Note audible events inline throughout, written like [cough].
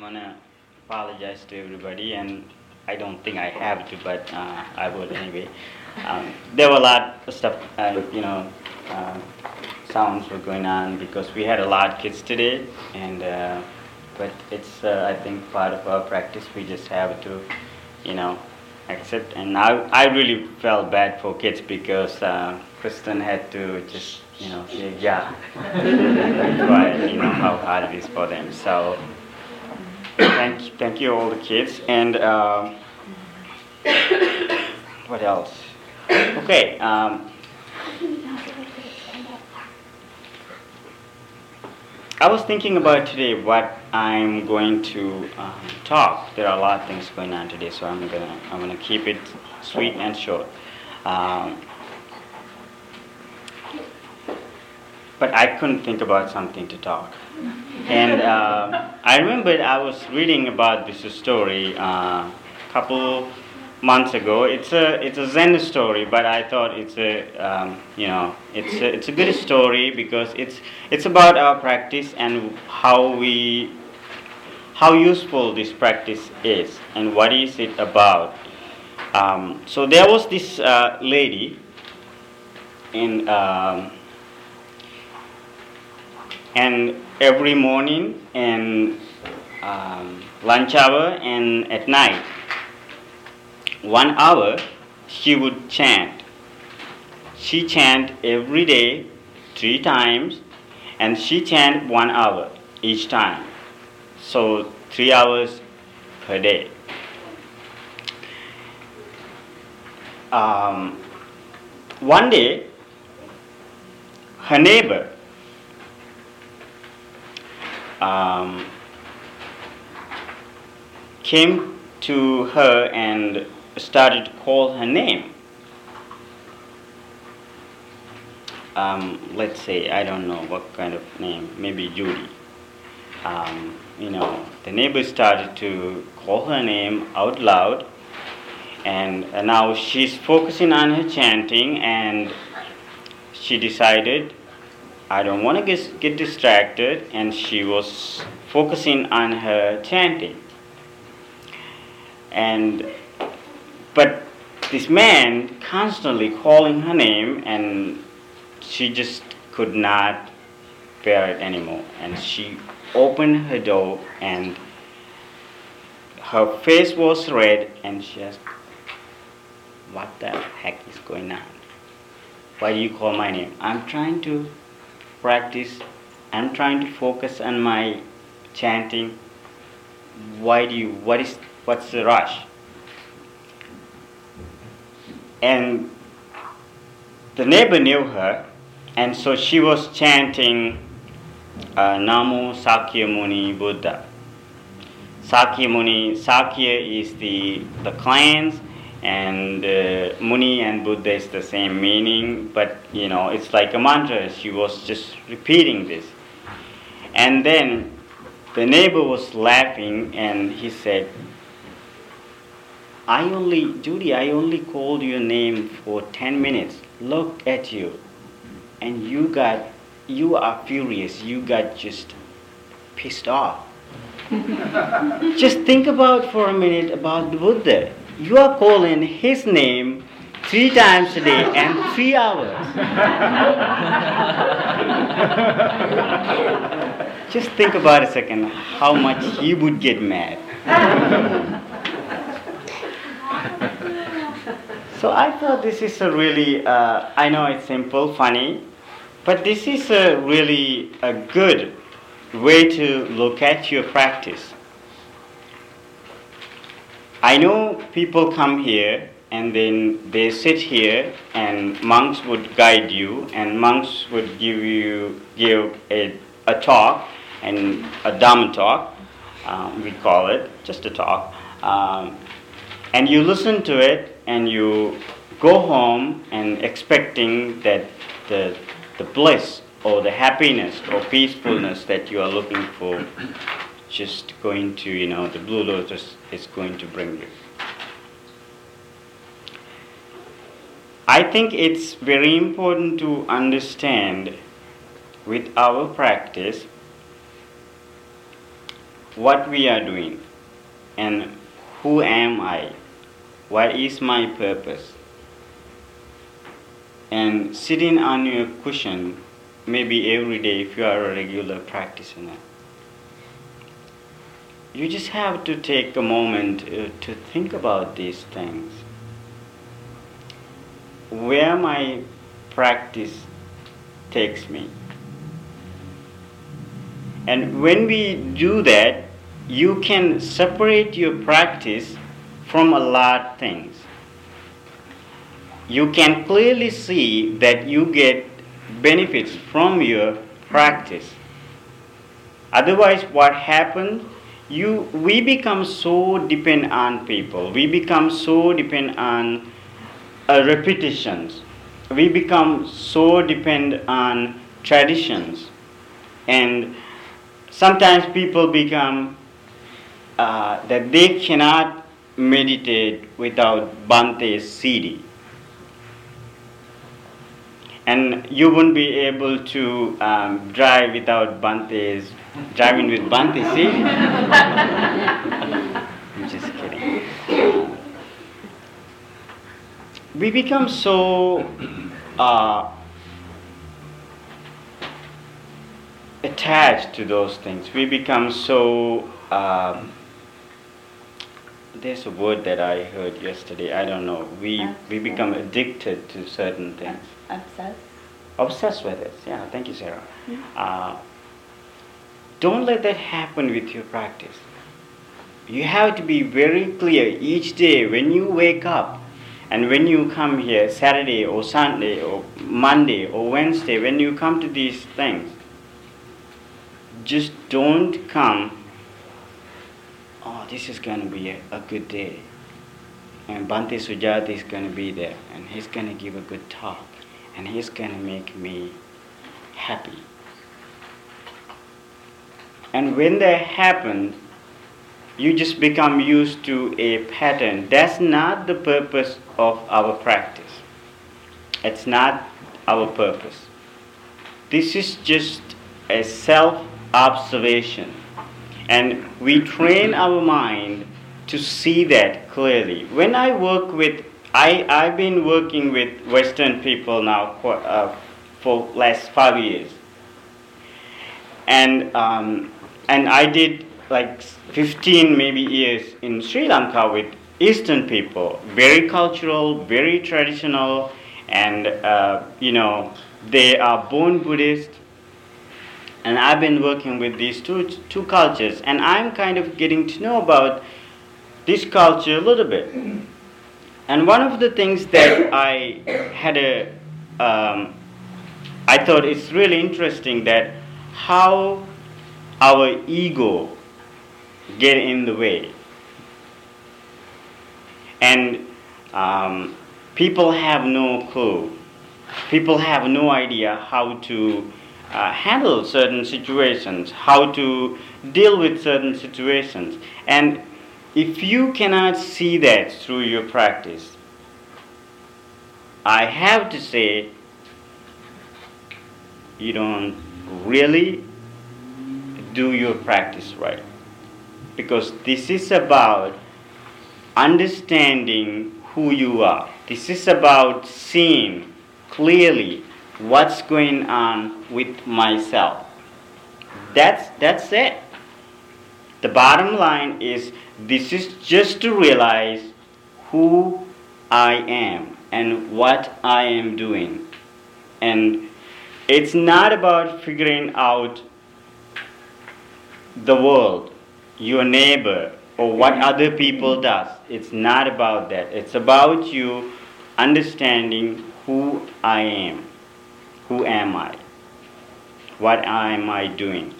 I'm gonna apologize to everybody, and I don't think I have to, but uh, I would anyway. [laughs] Um, there were a lot of stuff, uh, you know, uh, sounds were going on because we had a lot of kids today, and uh, but it's uh, I think part of our practice. We just have to, you know, accept. And I I really felt bad for kids because uh, Kristen had to just you know say yeah, [laughs] but you know how hard it is for them. So thank thank you all the kids and. Um, what else? Okay. Um, I was thinking about today what I'm going to um, talk. There are a lot of things going on today, so I'm gonna I'm gonna keep it sweet and short. Um, but I couldn't think about something to talk. And uh, I remember I was reading about this story a uh, couple months ago. It's a it's a Zen story, but I thought it's a um, you know it's a, it's a good story because it's it's about our practice and how we how useful this practice is and what is it about. Um, so there was this uh, lady in um, and every morning and um, lunch hour and at night one hour she would chant. She chant every day three times and she chant one hour each time. So three hours per day. Um, one day, her neighbor um, came to her and started to call her name. Um, let's say, I don't know what kind of name, maybe Judy. Um, you know, the neighbor started to call her name out loud, and uh, now she's focusing on her chanting, and she decided, I don't want to get, get distracted, and she was focusing on her chanting. And but this man constantly calling her name, and she just could not bear it anymore. And she opened her door, and her face was red, and she asked, What the heck is going on? Why do you call my name? I'm trying to practice, I'm trying to focus on my chanting. Why do you, what is, what's the rush? And the neighbor knew her, and so she was chanting uh, Namo Sakyamuni Buddha. Sakyamuni, Sakya is the, the clans, and uh, Muni and Buddha is the same meaning, but you know, it's like a mantra. She was just repeating this. And then the neighbor was laughing, and he said, I only, Judy, I only called your name for 10 minutes. Look at you. And you got, you are furious. You got just pissed off. [laughs] just think about for a minute about the Buddha. You are calling his name three times a day and three hours. [laughs] just think about a second how much he would get mad. So I thought this is a really, uh, I know it's simple, funny, but this is a really a good way to look at your practice. I know people come here and then they sit here and monks would guide you and monks would give you give a, a talk and a dhamma talk, um, we call it, just a talk. Um, and you listen to it and you go home and expecting that the, the bliss or the happiness or peacefulness that you are looking for just going to, you know, the Blue Lotus is going to bring you. I think it's very important to understand with our practice what we are doing and who am I? What is my purpose? And sitting on your cushion, maybe every day if you are a regular practitioner, you just have to take a moment uh, to think about these things. Where my practice takes me. And when we do that, you can separate your practice from a lot of things. You can clearly see that you get benefits from your practice. Otherwise, what happens? You, we become so dependent on people. We become so dependent on uh, repetitions. We become so dependent on traditions, and sometimes people become uh, that they cannot meditate without Bhante's CD. And you wouldn't be able to um, drive without Bhante's, driving with Bhante's see? [laughs] I'm just kidding. We become so uh, attached to those things. We become so um, there's a word that I heard yesterday. I don't know. We we become addicted to certain things. Obsessed. Obsessed with it. Yeah. Thank you, Sarah. Mm-hmm. Uh, don't let that happen with your practice. You have to be very clear each day when you wake up and when you come here, Saturday or Sunday or Monday or Wednesday, when you come to these things, just don't come oh, this is going to be a, a good day. And Bhante Sujatha is going to be there, and he's going to give a good talk, and he's going to make me happy. And when that happens, you just become used to a pattern. That's not the purpose of our practice. It's not our purpose. This is just a self observation and we train our mind to see that clearly. When I work with, I, I've been working with Western people now for, uh, for last five years. And, um, and I did like 15 maybe years in Sri Lanka with Eastern people, very cultural, very traditional, and uh, you know, they are born Buddhist, and I've been working with these two, two cultures, and I'm kind of getting to know about this culture a little bit. And one of the things that I had a, um, I thought it's really interesting that how our ego get in the way, and um, people have no clue. People have no idea how to uh, handle certain situations, how to deal with certain situations. And if you cannot see that through your practice, I have to say, you don't really do your practice right. Because this is about understanding who you are. This is about seeing clearly what's going on with myself. That's, that's it. The bottom line is this is just to realize who I am and what I am doing. And it's not about figuring out the world, your neighbor, or what other people does. It's not about that. It's about you understanding who I am. Who am I? What am I doing?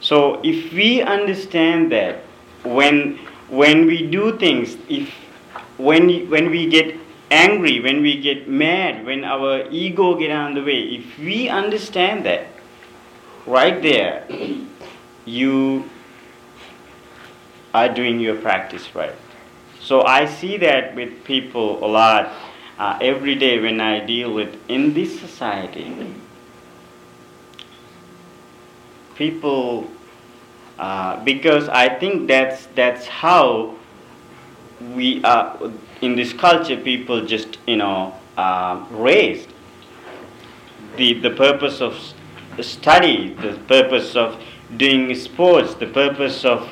So if we understand that when when we do things, if when when we get angry, when we get mad, when our ego get on the way, if we understand that, right there, you are doing your practice right. So I see that with people a lot uh, every day when I deal with in this society, people uh, because I think that's that's how we are in this culture. People just you know uh, raised the the purpose of study, the purpose of doing sports, the purpose of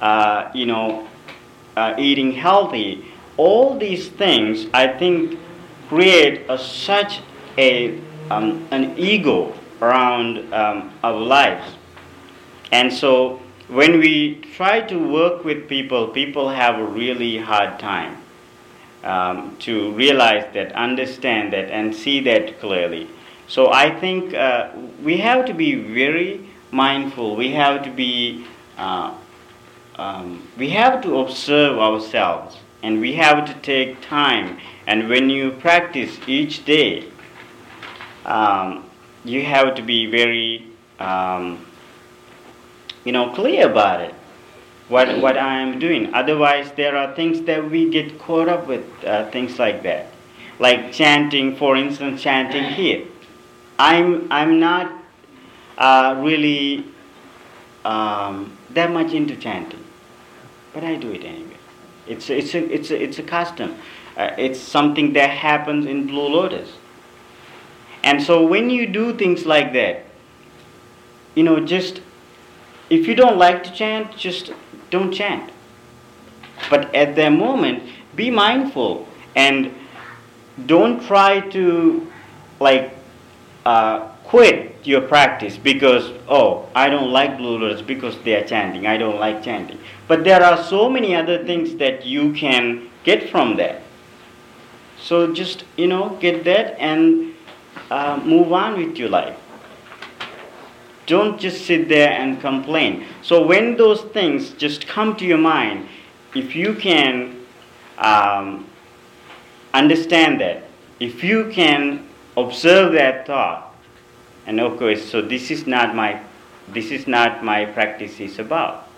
uh, you know uh, eating healthy. All these things, I think, create a, such a um, an ego around um, our lives, and so when we try to work with people, people have a really hard time um, to realize that, understand that, and see that clearly. So I think uh, we have to be very mindful. We have to be, uh, um, we have to observe ourselves, and we have to take time. And when you practice each day, um, you have to be very um, you know, clear about it, what, what I am doing. Otherwise, there are things that we get caught up with, uh, things like that. Like chanting, for instance, chanting here. I'm, I'm not uh, really um, that much into chanting, but I do it anyway. It's, it's, a, it's, a, it's a custom. Uh, it's something that happens in Blue Lotus. And so when you do things like that, you know, just if you don't like to chant, just don't chant. But at that moment, be mindful and don't try to like uh, quit your practice because oh I don't like blue lotus because they are chanting. I don't like chanting. But there are so many other things that you can get from that. So just you know get that and uh, move on with your life. Don't just sit there and complain. So when those things just come to your mind, if you can um, understand that, if you can observe that thought, and of course, so this is not my this is not my practice is about.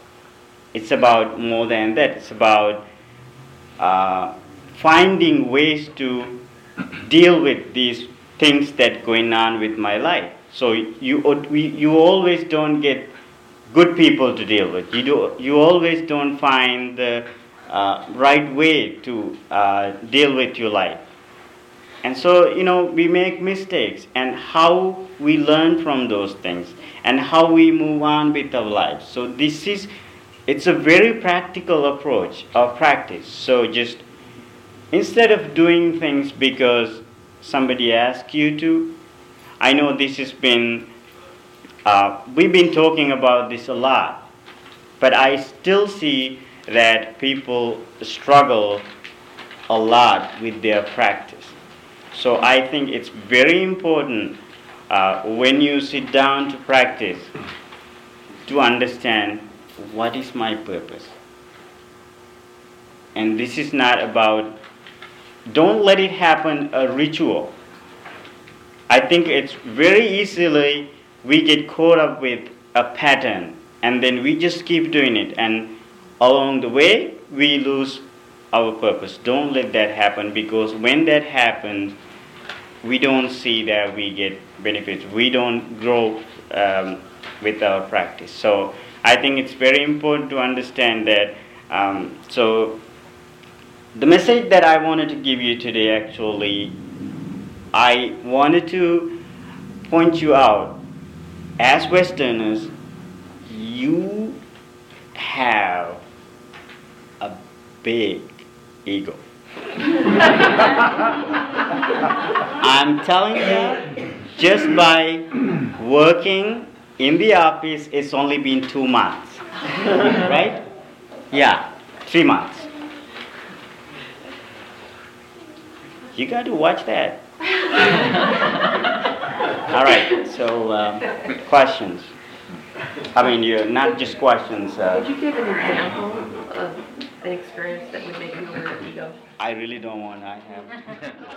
It's about more than that. It's about uh, finding ways to deal with these things that going on with my life. So you, you always don't get good people to deal with. You, do, you always don't find the uh, right way to uh, deal with your life. And so, you know, we make mistakes and how we learn from those things and how we move on with our lives. So this is, it's a very practical approach of practice. So just instead of doing things because somebody asks you to, I know this has been, uh, we've been talking about this a lot, but I still see that people struggle a lot with their practice. So I think it's very important uh, when you sit down to practice to understand what is my purpose. And this is not about, don't let it happen a ritual. I think it's very easily we get caught up with a pattern and then we just keep doing it and along the way we lose our purpose. Don't let that happen because when that happens, we don't see that we get benefits. We don't grow um, with our practice. So I think it's very important to understand that. Um, so the message that I wanted to give you today actually I wanted to point you out as Westerners, you have a big ego. [laughs] I'm telling you, just by working in the office, it's only been two months. [laughs] right? Yeah, three months. You got to watch that. [laughs] All right, so um, questions. I mean, you're not just questions. Uh, Would you give an example of an experience that would make you aware of ego? I really don't want. I have. [laughs]